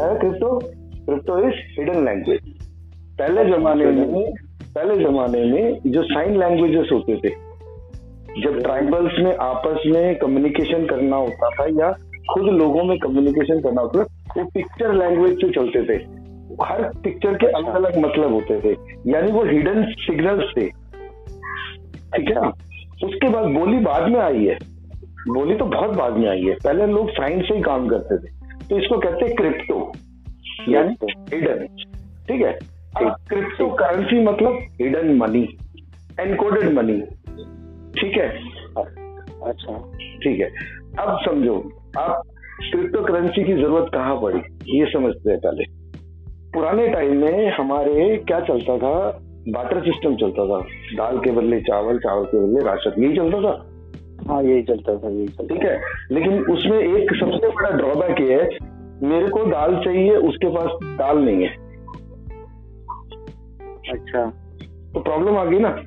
क्या है crypto crypto is hidden language पहले जमाने में पहले जमाने में जो साइन लैंग्वेजेस होते थे जब ट्राइबल्स में आपस में कम्युनिकेशन करना होता था या खुद लोगों में कम्युनिकेशन करना होता था वो पिक्चर लैंग्वेज से चलते थे। हर पिक्चर के अलग अलग मतलब होते थे। यानी वो हिडन सिग्नल्स थे। ठीक है ना? उसके बाद बोली बाद में आई है। बोली तो बहुत बाद में आई है। पहले लोग साइंस से ही काम करते थे। तो इसको कहते हैं क्रिप्टो यानी हिडन ठीक है? क्रिप्टो करेंसी मतलब हिडन मनी एनकोडेड मनी ठीक है? अच्छा। ठीक है। अब समझो आप क्रिप्टो करेंसी की ज़रूरत कहाँ पड़ी? ये समझते हैं पहले। पुराने टाइम में हमारे क्या चलता था? बाटर सिस्टम चलता था। दाल के बदले चावल चावल के बदले राशन यही चलता था? हाँ यही चलता था यही चलता ठीक है? लेकिन उसमें एक सबसे बड़ा ड्रॉबैक ये है मेरे को दाल चाहिए उसके पास दाल नहीं है। अच्छा। तो प्रॉब्लम आ गई ना?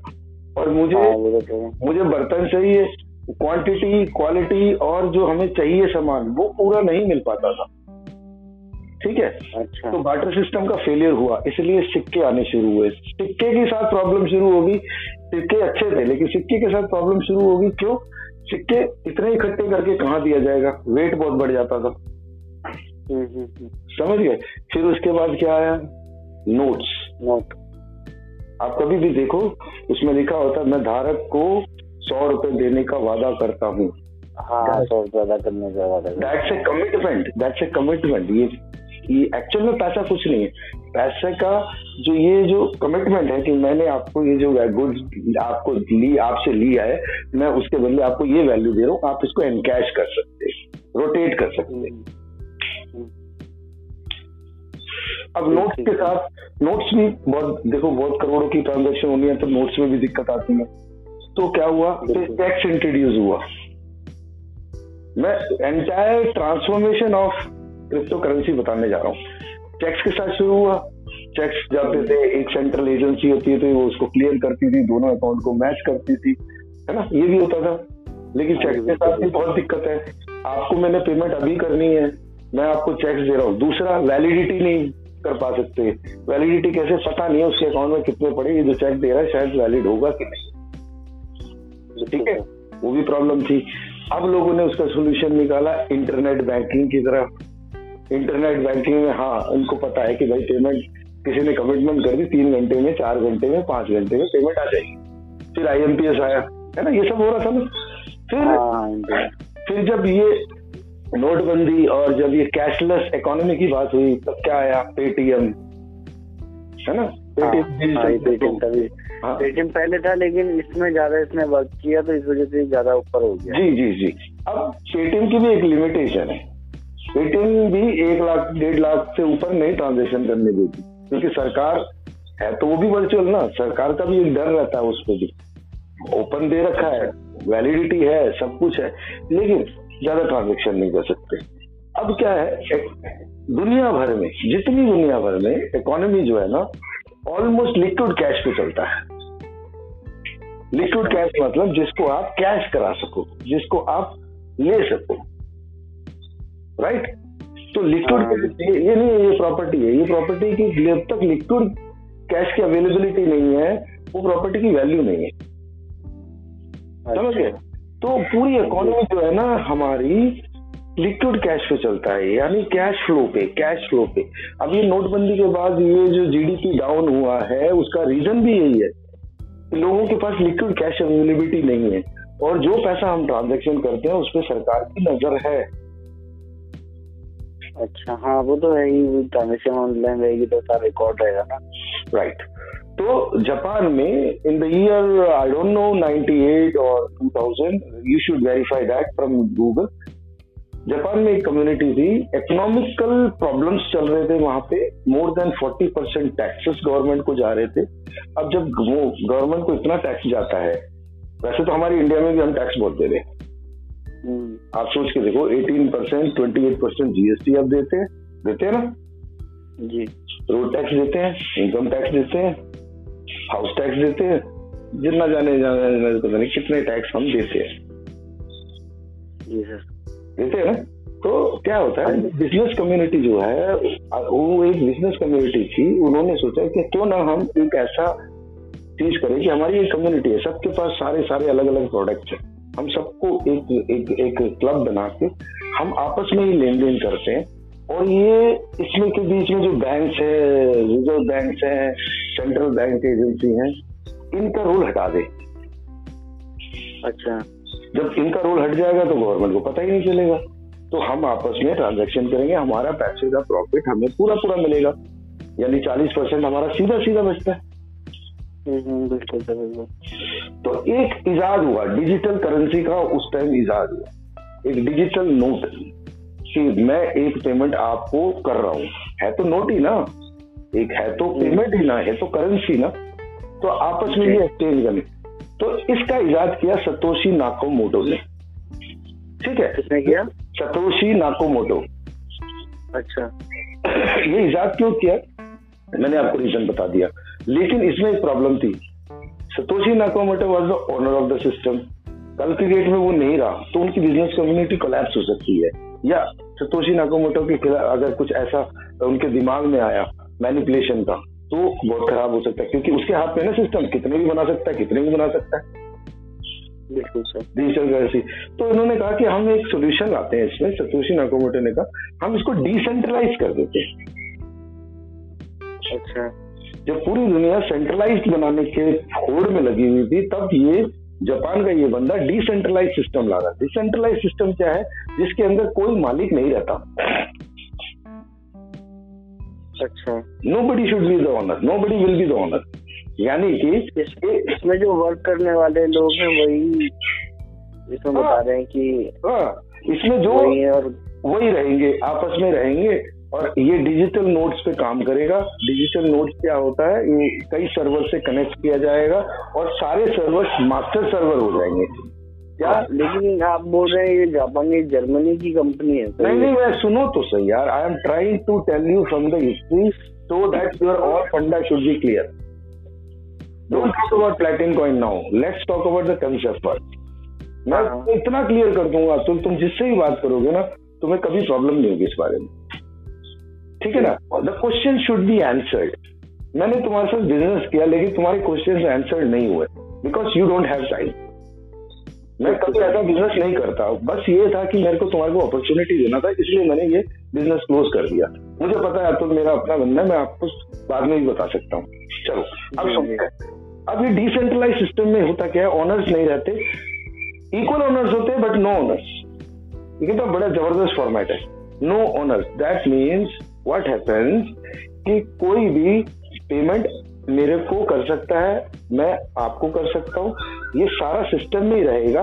और मुझे हाँ तो। मुझे बर्तन चाहिए क्वांटिटी क्वालिटी और जो हमें चाहिए सामान वो पूरा नहीं मिल पाता था। ठीक है? अच्छा। तो बाटर सिस्टम का फेलियर हुआ इसलिए सिक्के आने शुरू हुए। सिक्के के साथ प्रॉब्लम शुरू होगी। सिक्के अच्छे थे लेकिन सिक्के के साथ प्रॉब्लम शुरू होगी। क्यों? सिक्के इतने इकट्ठे करके कहाँ दिया जाएगा? वेट बहुत बढ़ जाता था। समझ गए? फिर उसके बाद क्या आया? नोट्स नोट आप कभी भी देखो उसमें लिखा होता है मैं धारक को सौ रुपए देने का वादा करता हूँ। हाँ that's a commitment that's a commitment ये ये एक्चुअल में पैसा कुछ नहीं है। पैसे का जो ये जो कमिटमेंट है कि मैंने आपको ये जो गुड्स आपको ली आपसे लिया है मैं उसके बदले आपको ये वैल्यू दे रहा हूँ आप इसको एनकैश कर सकते हैं रोटेट कर सकते अब नोट्स के साथ नोट्स भी बहुत देखो बहुत करोड़ों की ट्रांजेक्शन होनी है तो नोट्स में भी दिक्कत आती है। तो क्या हुआ। टैक्स इंट्रोड्यूस हुआ। मैं entire transformation of crypto currency बताने जा रहा हूँ। चेक्स के साथ शुरू हुआ। चेक्स जाते थे एक सेंट्रल एजेंसी होती है तो वो उसको क्लियर करती थी दोनों अकाउंट को मैच करती थी है ना? ये भी होता था। लेकिन चेक्स के साथ भी बहुत दिक्कत है। आपको मैंने पेमेंट अभी करनी है। मैं आपको चेक्स दे रहा हूँ। दूसरा वैलिडिटी नहीं। कर पा सकते वैलिडिटी कैसे? पता नहीं है उसके अकाउंट में कितने पड़े ये जो चेक दे रहा है शायद वैलिड होगा कि नहीं। ठीक है? वो भी प्रॉब्लम थी। अब लोगों ने उसका सोल्यूशन निकाला इंटरनेट बैंकिंग की तरफ़ इंटरनेट बैंकिंग में हाँ उनको पता है कि भाई पेमेंट किसी ने कमिटमेंट कर दी तीन घंटे में चार घंटे में पाँच घंटे में पेमेंट आ जाएगी। फिर आईएमपीएस आया। है ना? ये सब हो रहा था ना? फिर हाँ फिर जब ये नोटबंदी और जब ये कैशलेस इकोनॉमी की बात हुई तब क्या आया? पेटीएम है ना? पेटीएम पेटीएम पेटीएम पहले था लेकिन इसमें ज़्यादा इसने वर्क किया तो इस वजह से ज़्यादा ऊपर हो गया। जी जी जी। अब पेटीएम की भी एक लिमिटेशन है। पेटीएम भी एक लाख डेढ़ लाख से ऊपर नहीं ट्रांजेक्शन करने देती। क्योंकि सरकार है तो वो भी वर्चुअल ना। सरकार का भी एक डर रहता है उस पर भी। ओपन दे रखा है वैलिडिटी है सब कुछ है। लेकिन ज़्यादा ट्रांजेक्शन नहीं कर सकते। अब क्या है दुनिया भर में जितनी दुनिया भर में इकोनॉमी जो है ना ऑलमोस्ट लिक्विड कैश पे चलता है। लिक्विड कैश मतलब जिसको आप कैश करा सको जिसको आप ले सको। राइट तो लिक्विड हाँ। ये, ये नहीं है ये प्रॉपर्टी है। ये प्रॉपर्टी की जब तक लिक्विड कैश की अवेलेबिलिटी नहीं है वो प्रॉपर्टी की वैल्यू नहीं है। समझ गए? तो पूरी इकोनॉमी जो है ना हमारी लिक्विड कैश पे चलता है यानी कैश फ्लो पे कैश फ्लो पे। अब ये नोटबंदी के बाद ये जो जीडीपी डाउन हुआ है उसका रीजन भी यही है लोगों के पास लिक्विड कैश अवेलेबिलिटी नहीं है और जो पैसा हम ट्रांजेक्शन करते हैं उस पर सरकार की नज़र है। अच्छा हाँ वो तो है ही ट्रांजेक्शन ऑनलाइन रहेगी तो सारा रिकॉर्ड रहेगा ना। राइट तो जापान में in the year I don't know 98 और 2000 you should verify that from Google Japan में एक कम्युनिटी थी इकोनॉमिकल प्रॉब्लम्स चल रहे थे वहाँ पे more than 40 percent taxes government को जा रहे थे। अब जब वो गवर्नमेंट को इतना टैक्स जाता है वैसे तो हमारी इंडिया में भी हम टैक्स बहुत दे रहे हैं हम्म, आप सोच के देखो 18 percent twenty eight percent GST आप देते हैं देते हैं ना? जी। रोड टैक्स देते हैं इनकम टैक्स देते हैं हाउस टैक्स देते हैं। जितना जाने जाने जाने पता नहीं कितने टैक्स हम देते हैं। देते हैं ना? तो क्या होता है बिज़नेस कम्युनिटी जो है वो एक बिज़नेस कम्युनिटी थी। उन्होंने सोचा कि क्यों ना हम एक ऐसा चीज़ करें कि हमारी एक कम्युनिटी है। सबके पास सारे सारे अलग अलग प्रोडक्ट्स हैं। हम सबको एक एक एक क्लब बना के हम आपस में ही लेन देन करते हैं। और ये इसमें के बीच में जो बैंक्स है रिज़र्व बैंक्स है सेंट्रल बैंक एजेंसी है इनका रोल हटा दे। अच्छा। जब इनका रोल हट जाएगा तो गवर्नमेंट को पता ही नहीं चलेगा। तो हम आपस में ट्रांजेक्शन करेंगे हमारा पैसे का प्रॉफिट हमें पूरा पूरा मिलेगा। यानी चालीस परसेंट हमारा सीधा सीधा बचता है। हम्म, बिल्कुल तो एक इजाद हुआ डिजिटल करेंसी का उस टाइम इजाद हुआ। एक डिजिटल नोट कि मैं एक पेमेंट आपको कर रहा हूँ। है तो नोट ही ना? एक है तो पेमेंट ही ना है तो करेंसी ना। तो आपस में ये एक्सचेंज करने तो इसका इजाद किया सतोशी नाको मोटो ने। ठीक है? किसने किया? सतोशी नाको मोटो अच्छा। ये इजाद क्यों किया? मैंने आपको रीजन बता दिया। लेकिन इसमें एक प्रॉब्लम थी। Satoshi Nakamoto was the owner of the system कल की डेट में वो नहीं रहा तो उनकी बिज़नेस कम्युनिटी कोलैप्स हो सकती है। या सतोशी नाकोमोटो के खिलाफ अगर कुछ ऐसा उनके दिमाग में आया मैनिपुलेशन का तो बहुत खराब हो सकता है क्योंकि उसके हाथ में ना सिस्टम कितने भी बना सकता है कितने भी बना सकता है। बिल्कुल सर। डिजिटल करेंसी तो इन्होंने कहा कि हम एक सोल्यूशन लाते हैं इसमें सतोशी नाकोमोटो ने कहा हम इसको डिसेंट्रलाइज कर देते हैं। अच्छा। जब पूरी दुनिया सेंट्रलाइज बनाने के होड़ में लगी हुई थी तब ये जापान का ये बंदा डिसेंट्रलाइज सिस्टम ला रहा है डिसेंट्रलाइज सिस्टम क्या है? जिसके अंदर कोई मालिक नहीं रहता। अच्छा। Nobody should be the owner nobody will be the owner यानी कि इसमें जो वर्क करने वाले लोग हैं वही इसमें बता रहे हैं कि हाँ। इसमें जो वही और वही रहेंगे आपस में रहेंगे और ये डिजिटल नोट्स पे काम करेगा। डिजिटल नोट्स क्या होता है? ये कई सर्वर से कनेक्ट किया जाएगा और सारे सर्वर मास्टर सर्वर हो जाएँगे। क्या? लेकिन आप बोल रहे हैं ये जापानी जर्मनी की कंपनी है नहीं नहीं मैं सुनो तो सही यार। I am trying to tell you from the history so that your all funda should be clear don't talk about platinum coin now let's talk about the concept first मैं हाँ। इतना क्लियर कर दूँगा तुम तुम जिससे भी बात करोगे ना तुम्हें कभी प्रॉब्लम नहीं होगी इस बारे में। ठीक है ना? The question should be answered मैंने तुम्हारे साथ बिज़नेस किया लेकिन तुम्हारे क्वेश्चन आंसर्ड नहीं हुए। Because you don't have time मैं कभी ऐसा बिज़नेस नहीं करता। बस ये था कि मेरे को तुम्हारे को अपॉर्चुनिटी देना था इसलिए मैंने ये बिज़नेस क्लोज कर दिया। मुझे पता है तो मेरा अपना बनना है मैं आपको बाद में भी बता सकता हूँ। चलो अब सुनते अब ये डिसेंट्रलाइज सिस्टम में होता क्या है? ऑनर्स नहीं रहते। इक्वल ऑनर्स होते हैं बट नो ऑनर्स ये तो बड़ा ज़बरदस्त फॉर्मेट है। No owners that means what happens कि कोई भी पेमेंट मेरे को कर सकता है मैं आपको कर सकता हूँ। ये सारा सिस्टम में ही रहेगा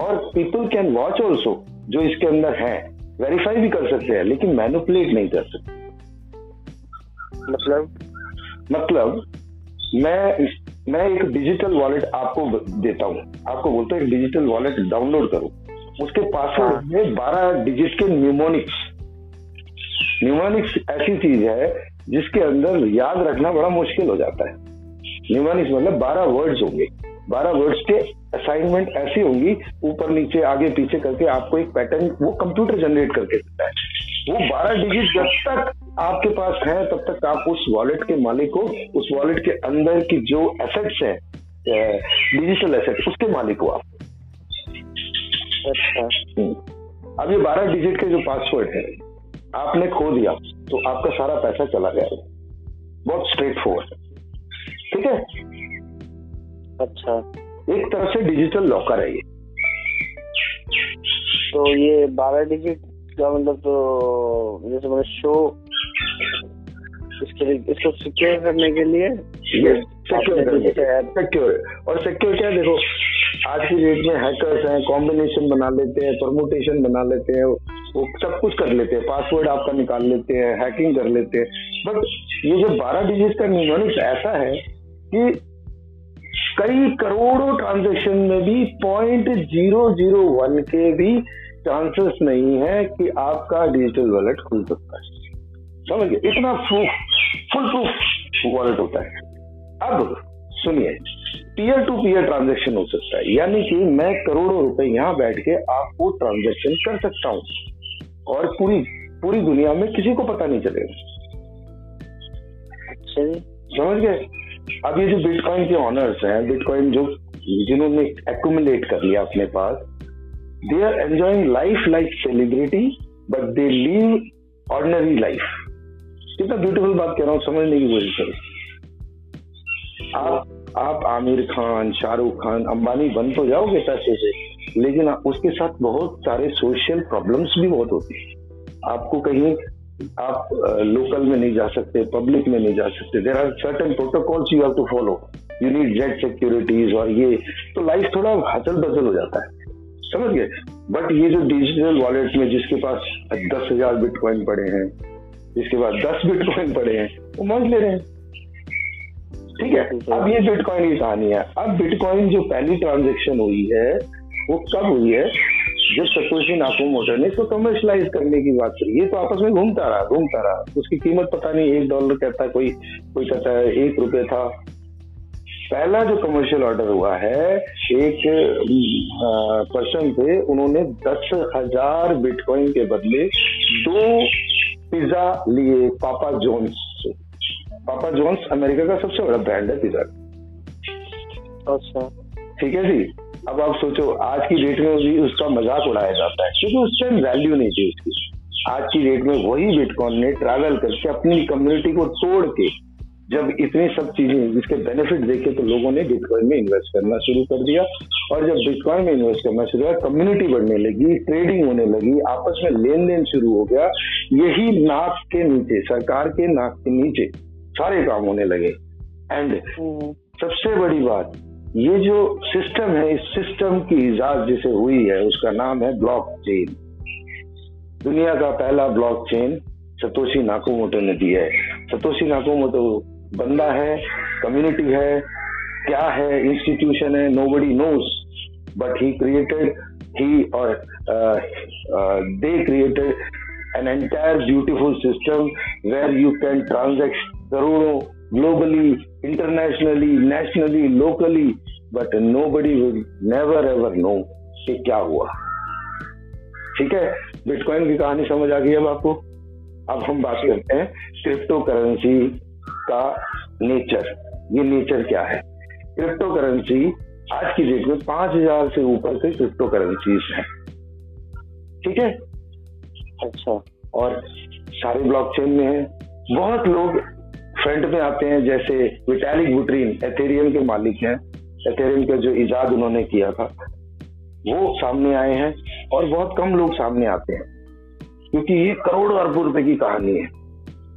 और पीपल कैन वॉच ऑल्सो जो इसके अंदर है। वेरीफाई भी कर सकते हैं लेकिन मैनुपुलेट नहीं कर सकते। मतलब? मतलब मैं मैं एक डिजिटल वॉलेट आपको देता हूँ। आपको बोलता हूँ एक डिजिटल वॉलेट डाउनलोड करो। उसके पासवर्ड में बारह डिजिट के न्यूमोनिक्स न्यूमोनिक्स ऐसी चीज़ है जिसके अंदर याद रखना बड़ा मुश्किल हो जाता है। न्यूमोनिक्स मतलब बारह वर्ड्स होंगे। बारह वर्ड्स के असाइनमेंट ऐसी होंगी ऊपर नीचे आगे पीछे करके आपको एक पैटर्न वो कंप्यूटर जनरेट करके देता है। वो बारह डिजिट जब तक आपके पास है तब तक आप उस वॉलेट के मालिक हो उस वॉलेट के अंदर की जो एसेट्स है डिजिटल एसेट उसके मालिक हो आप। अच्छा। अब ये बारह डिजिट के जो पासवर्ड है आपने खो दिया। तो आपका सारा पैसा चला गया। बहुत स्ट्रेट फॉरवर्ड ठीक है? अच्छा। एक तरह से डिजिटल लॉकर है ये। तो ये बारह डिजिट का मतलब तो जैसे मतलब शो इसके लिए इसको सिक्योर करने के लिए सिक्योर और सिक्योर क्या देखो आज की डेट में हैकर्स हैं कॉम्बिनेशन बना लेते हैं परमुटेशन बना लेते हैं वो सब कुछ कर लेते हैं पासवर्ड आपका निकाल लेते हैं हैकिंग कर लेते हैं। बट ये जो 12 डिजिट का न्यूमोनिक्स ऐसा है कि कई करोड़ों ट्रांजेक्शन में भी पॉइंट ज़ीरो ज़ीरो वन के भी चांसेस नहीं है कि आपका डिजिटल वॉलेट खुल सकता है। समझिए इतना प्रूफ फुल प्रूफ वॉलेट होता है। अब सुनिए पीयर टू पीयर ट्रांजेक्शन हो सकता है। यानी कि मैं करोड़ों रुपए यहाँ बैठ के आपको ट्रांजेक्शन कर सकता हूँ। और पूरी पूरी दुनिया में किसी को पता नहीं चलेगा। अच्छा समझ गए? अब ये जो बिटकॉइन के ऑनर्स हैं बिटकॉइन जो जिन्होंने एक्यूमुलेट कर लिया अपने पास they are enjoying life like celebrity but they leave ordinary life कितना ब्यूटीफुल बात कह रहा हूँ समझने की कोशिश करो। आप आप आमिर खान शाहरुख खान अंबानी बन तो जाओगे पैसे से। लेकिन उसके साथ बहुत सारे सोशल प्रॉब्लम्स भी बहुत होती है। आपको कहीं आप लोकल में नहीं जा सकते पब्लिक में नहीं जा सकते। There are certain protocols you have to follow you need jet securities और ये। तो लाइफ थोड़ा हचल बचल हो जाता है। समझ गए? बट ये जो डिजिटल वॉलेट में जिसके पास दस हज़ार बिटकॉइन पड़े हैं जिसके पास दस बिटकॉइन पड़े हैं वो मौज ले रहे हैं। ठीक है? अब ये बिटकॉइन की कहानी है। अब बिटकॉइन जो पहली ट्रांजेक्शन हुई है वो कब हुई है? जब सतोशी नाकोमोटो ने इसको कमर्शलाइज करने की बात करी ये तो आपस में घूमता रहा घूमता रहा। उसकी कीमत पता नहीं एक डॉलर कहता है कोई कोई कहता है एक रुपए था। पहला जो कमर्शियल ऑर्डर हुआ है एक पर्सन पे उन्होंने दस हज़ार बिटकॉइन के बदले दो पिज्जा लिए पापा जोन्स से। पापा जोन्स अमेरिका का सबसे बड़ा ब्रांड है पिज्जा। अच्छा। ठीक है जी? अब आप सोचो आज की डेट में भी उसका मज़ाक उड़ाया जाता है क्योंकि उस टाइम वैल्यू नहीं थी उसकी। आज की डेट में वही बिटकॉइन ने ट्रैवल करके अपनी कम्युनिटी को तोड़ के जब इतनी सब चीज़ें जिसके बेनिफिट देखे तो लोगों ने बिटकॉइन में इन्वेस्ट करना शुरू कर दिया। और जब बिटकॉइन में इन्वेस्ट करना शुरू हुआ कम्युनिटी बढ़ने लगी ट्रेडिंग होने लगी आपस में लेन देन शुरू हो गया यही नाक के नीचे सरकार के नाक के नीचे सारे काम होने लगे। And hmm. सबसे बड़ी बात ये जो सिस्टम है, इस सिस्टम की इजाज जिसे हुई है, उसका नाम है ब्लॉक चेन दुनिया का पहला ब्लॉक चेन सतोशी नाकोमोटो ने दिया है। सतोशी नाकोमोटो बंदा है कम्युनिटी है, क्या है इंस्टीट्यूशन है nobody knows but he created he और they created an entire beautiful system where you can transact करोड़ों globally, internationally, nationally, locally, but nobody will never ever know कि क्या हुआ। ठीक है? बिटकॉइन की कहानी समझ आ गई अब आपको। अब हम बात करते हैं क्रिप्टो करेंसी का नेचर ये नेचर क्या है? क्रिप्टो करेंसी आज की डेट में पाँच हज़ार से ऊपर के क्रिप्टो करेंसीज हैं। ठीक है? अच्छा। और सारे ब्लॉकचेन में है। बहुत लोग फ्रंट में आते हैं जैसे विटैलिक बुट्रीन एथेरियम के मालिक हैं। एथेरियम का जो इजाद उन्होंने किया था, वो सामने आए हैं और बहुत कम लोग सामने आते हैं, क्योंकि ये करोड़ों अरबों रुपए की कहानी है।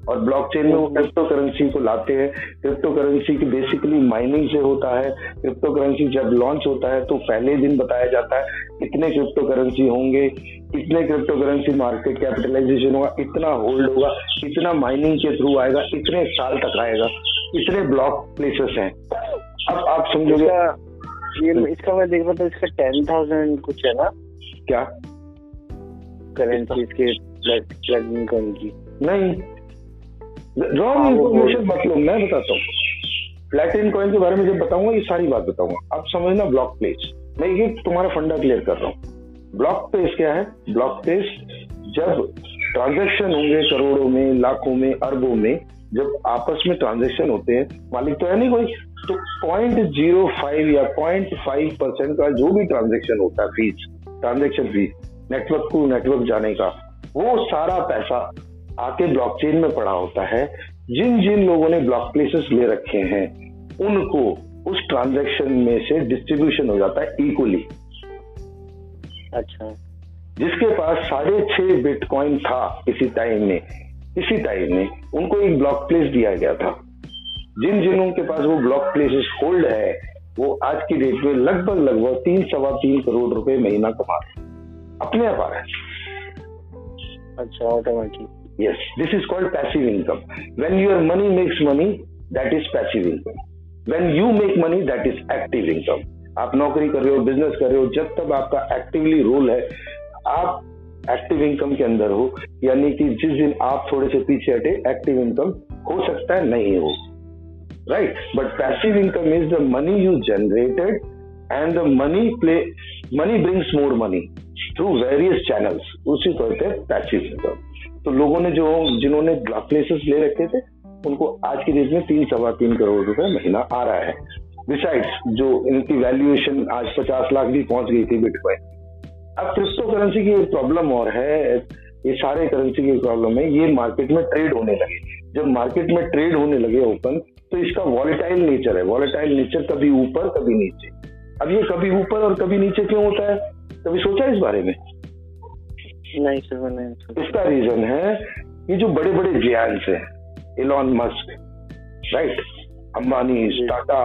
और ब्लॉकचेन में वो क्रिप्टो करेंसी को लाते हैं। क्रिप्टो करेंसी की बेसिकली माइनिंग से होता है। क्रिप्टो करेंसी जब लॉन्च होता है तो पहले दिन बताया जाता है कितने क्रिप्टो करेंसी होंगे कितने क्रिप्टो करेंसी मार्केट कैपिटलाइजेशन होगा इतना होल्ड होगा इतना माइनिंग के थ्रू आएगा इतने साल तक आएगा इतने ब्लॉक प्लेसेस हैं। अब आप समझोगे ये इसका मैं देख रहा था इसका टेन थाउज़ेंड कुछ है ना? क्या? करेंसी के प्लग की? नहीं। रॉन्ग इन्फॉर्मेशन मतलब मैं बताता हूँ। प्लेटिन कॉइन के बारे में जब बताऊँगा ये सारी बात बताऊँगा। आप समझना ब्लॉक प्लेस मैं ये तुम्हारा फंडा क्लियर कर रहा हूँ। ब्लॉक पेस क्या है? ब्लॉक प्लेस जब ट्रांजेक्शन होंगे करोड़ों में, लाखों में, अरबों में, जब आपस में ट्रांजेक्शन होते हैं, मालिक तो है नहीं कोई। तो पॉइंट ज़ीरो फाइव या पॉइंट फाइव परसेंट का जो भी ट्रांजेक्शन होता है fees transaction fees network to network जाने का, वो सारा पैसा आके ब्लॉकचेन में पड़ा होता है। जिन जिन लोगों ने ब्लॉक प्लेसेस ले रखे हैं, उनको उस ट्रांजैक्शन में से डिस्ट्रीब्यूशन हो जाता है इक्वली अच्छा। जिसके पास साढ़े छह बिटकॉइन था इसी टाइम में इसी टाइम में उनको एक ब्लॉक प्लेस दिया गया था। जिन जिनों के पास वो ब्लॉक प्लेसेस होल्ड है वो आज की डेट में लगभग लगभग तीन सवा तीन करोड़ रुपए महीना कमा रहे अपने आप आ रहे अच्छा automatic Yes, this is called passive income When your money makes money that is passive income. When you make money that is active income आप नौकरी कर रहे हो बिज़नेस कर रहे हो, जब तक आपका एक्टिवली रोल है, आप एक्टिव इनकम के अंदर हो, यानी कि जिस दिन आप थोड़े से पीछे हटे एक्टिव इनकम हो सकता है, नहीं हो। Right but passive income is the money you generated and the money play money brings more money through various channels उसी को कहते पैसिव तो लोगों ने जो, जिन्होंने प्लेसेस ले रखे थे उनको आज की डेट में तीन सवा तीन करोड़ रुपए महीना आ रहा है। डिसाइड्स जो इनकी वैल्यूएशन आज पचास लाख भी पहुँच गई थी बिटकॉइन अब क्रिप्टो करेंसी की एक प्रॉब्लम और है ये सारे करेंसी की प्रॉब्लम है ये मार्केट में ट्रेड होने लगे। जब मार्केट में ट्रेड होने लगे ओपन तो इसका वॉलेटाइल नेचर है। वॉलेटाइल नेचर कभी ऊपर कभी नीचे। अब ये कभी ऊपर और कभी नीचे क्यों होता है? कभी सोचा इस बारे में? नहीं सर नहीं इसका रीजन है ये जो बड़े बड़े जियांस हैं Elon Musk right Ambani Tata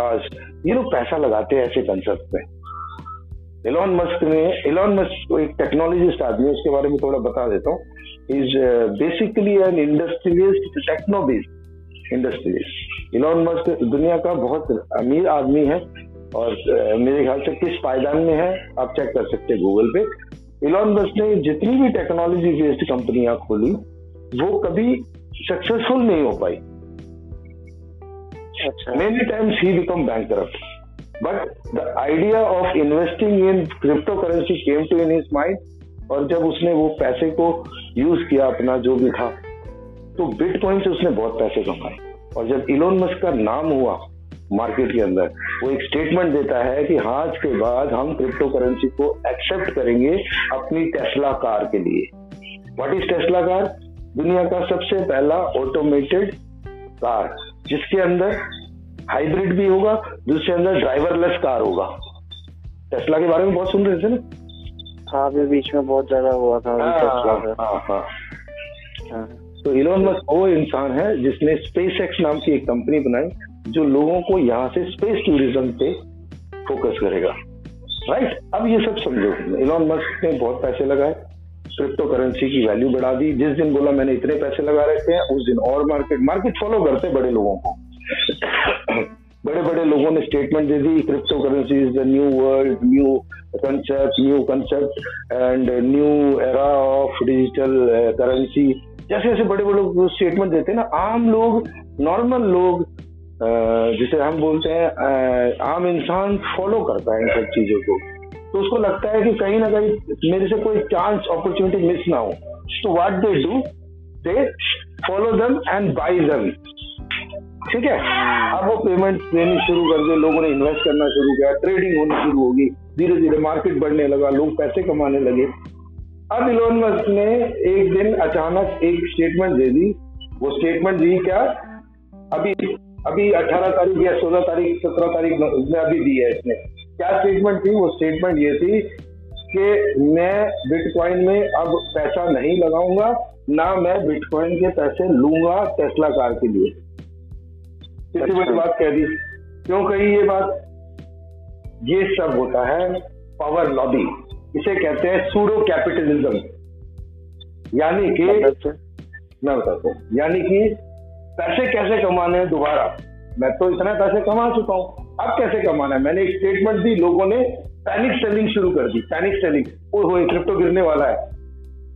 ये लोग पैसा लगाते हैं ऐसे कंसेप्ट में इलॉन मस्क ने इलॉन मस्क एक टेक्नोलॉजिस्ट आदमी उसके बारे में थोड़ा बता देता हूँ। Is basically an industrialist techno based industrialist Elon Musk दुनिया का बहुत अमीर आदमी है और uh, मेरे ख्याल से किस पायदान में है आप चेक कर सकते हैं गूगल पे। इलॉन मस्क ने जितनी भी टेक्नोलॉजी बेस्ड कंपनियाँ खोली वो कभी सक्सेसफुल नहीं हो पाई। Many times he become bank but the idea of investing in crypto currency came to in his mind और जब उसने वो पैसे को यूज़ किया अपना जो भी था तो बिटकॉइन से उसने बहुत पैसे कमाए। और जब इलोन मस्क का नाम हुआ मार्केट के अंदर वो एक स्टेटमेंट देता है कि आज के बाद हम क्रिप्टो करेंसी को एक्सेप्ट करेंगे अपनी टेस्ला कार के लिए। व्हाट इज़ टेस्ला कार दुनिया का सबसे पहला ऑटोमेटेड कार जिसके अंदर हाइब्रिड भी होगा जिसके अंदर ड्राइवरलेस कार होगा। टेस्ला के बारे में बहुत सुन रहे थे ना? हाँ अभी बीच में बहुत ज़्यादा हुआ था हाँ, हाँ, हाँ, हाँ, हाँ. तो इलोन मस्क वो इंसान है जिसने स्पेस एक्स नाम की एक कंपनी बनाई जो लोगों को यहाँ से स्पेस टूरिज़्म पे फोकस करेगा। राइट अब ये सब समझो। इलोन मस्क ने बहुत पैसे लगाए। क्रिप्टो करेंसी की वैल्यू बढ़ा दी। जिस दिन बोला मैंने इतने पैसे लगा रखे हैं उस दिन और मार्केट मार्केट फॉलो करते बड़े लोगों को। बड़े बड़े लोगों ने स्टेटमेंट दे दी crypto currency is the new world new concept new concept and new era of digital currency जैसे जैसे बड़े बड़े लोग स्टेटमेंट देते हैं ना आम लोग नॉर्मल लोग uh, जिसे हम बोलते हैं uh, आम इंसान फॉलो करता है इन सब चीज़ों को। तो उसको लगता है कि कहीं ना कहीं मेरे से कोई चांस अपॉर्चुनिटी मिस ना हो। तो what they do they follow them and by them ठीक है? अब वो पेमेंट देनी शुरू कर दिए लोगों ने इन्वेस्ट करना शुरू किया ट्रेडिंग होनी शुरू होगी धीरे धीरे मार्केट बढ़ने लगा, लोग पैसे कमाने लगे। अब इलोन मस्क ने एक दिन अचानक एक स्टेटमेंट दे दी। वो स्टेटमेंट दी क्या? अभी अभी 18 तारीख या 16 तारीख 17 तारीख में अभी दी है इसने। क्या स्टेटमेंट थी? वो स्टेटमेंट ये थी कि मैं बिटकॉइन में अब पैसा नहीं लगाऊँगा ना मैं बिटकॉइन के पैसे लूँगा टेस्ला कार के लिए। कितनी बड़ी बात कह दी। क्यों कही ये बात? ये सब होता है पावर लॉबी इसे कहते हैं सूडो कैपिटलिज्म यानी कि मैं बताता हूँ। यानी कि पैसे कैसे कमाने हैं दोबारा? मैं तो इतना पैसे कमा चुका हूँ। अब कैसे कमाना है? मैंने एक स्टेटमेंट दी, लोगों ने पैनिक सेलिंग शुरू कर दी पैनिक सेलिंग वो हो क्रिप्टो गिरने वाला है।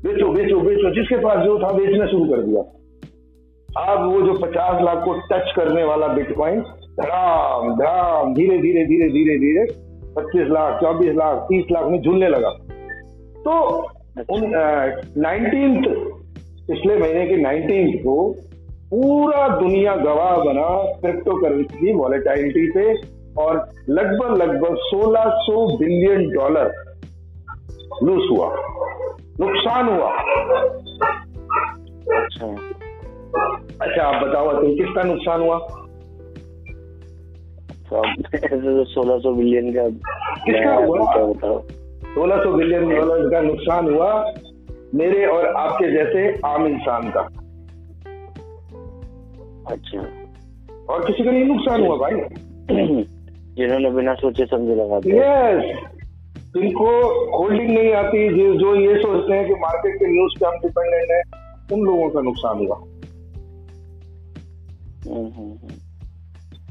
बेचो बेचो बेचो, जिसके पास जो था बेचना शुरू कर दिया। अब वो जो पचास लाख को टच करने वाला बिटकॉइन धड़ाम धड़ाम, धीरे धीरे धीरे धीरे धीरे पच्चीस लाख, चौबीस लाख, तीस लाख में झूलने लगा। तो नाइनटीन, पिछले महीने के नाइनटीन को पूरा दुनिया गवाह बना क्रिप्टो करेंसी की वॉलेटाइलिटी पे और लगभग लगभग 1600 बिलियन डॉलर लूज हुआ। नुकसान हुआ। अच्छा। अच्छा आप बताओ तो किसका नुकसान हुआ? सोलह सौ बिलियन का किसका हुआ? बताओ? सोलह सौ बिलियन डॉलर का नुकसान हुआ मेरे और आपके जैसे आम इंसान का। अच्छा। और किसी का नहीं नुकसान हुआ भाई? जिन्होंने बिना सोचे समझे लगा दिया। यस जिनको होल्डिंग नहीं आती जो जो ये सोचते हैं कि मार्केट के न्यूज़ पे हम डिपेंडेंट है उन लोगों का नुकसान हुआ। हम्म, हम्म, हम्म।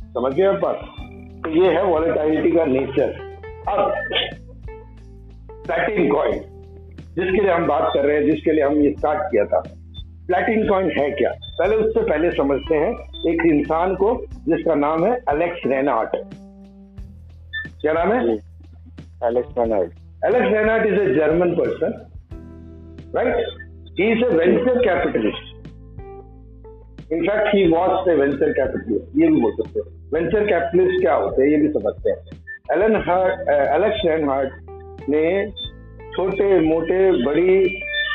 समझ गए आप बात? तो ये है वॉलेटाइलिटी का नेचर अब प्लेटिन कॉइन जिसके लिए हम बात कर रहे हैं जिसके लिए हम ये स्टार्ट किया था। प्लेटिन कॉइन है क्या? पहले उससे पहले समझते हैं एक इंसान को जिसका नाम है अलेक्स रेनार्ट क्या नाम है? Alex Reinhardt Reinhardt is a German person, right? He is a venture capitalist. In fact, he was a venture capitalist. ये भी बोल सकते हैं। वेंचर कैपिटलिस्ट क्या होते हैं? ये भी समझते हैं। एलन हार्ट एलेक्स रेनहार्ट ने छोटे मोटे बड़ी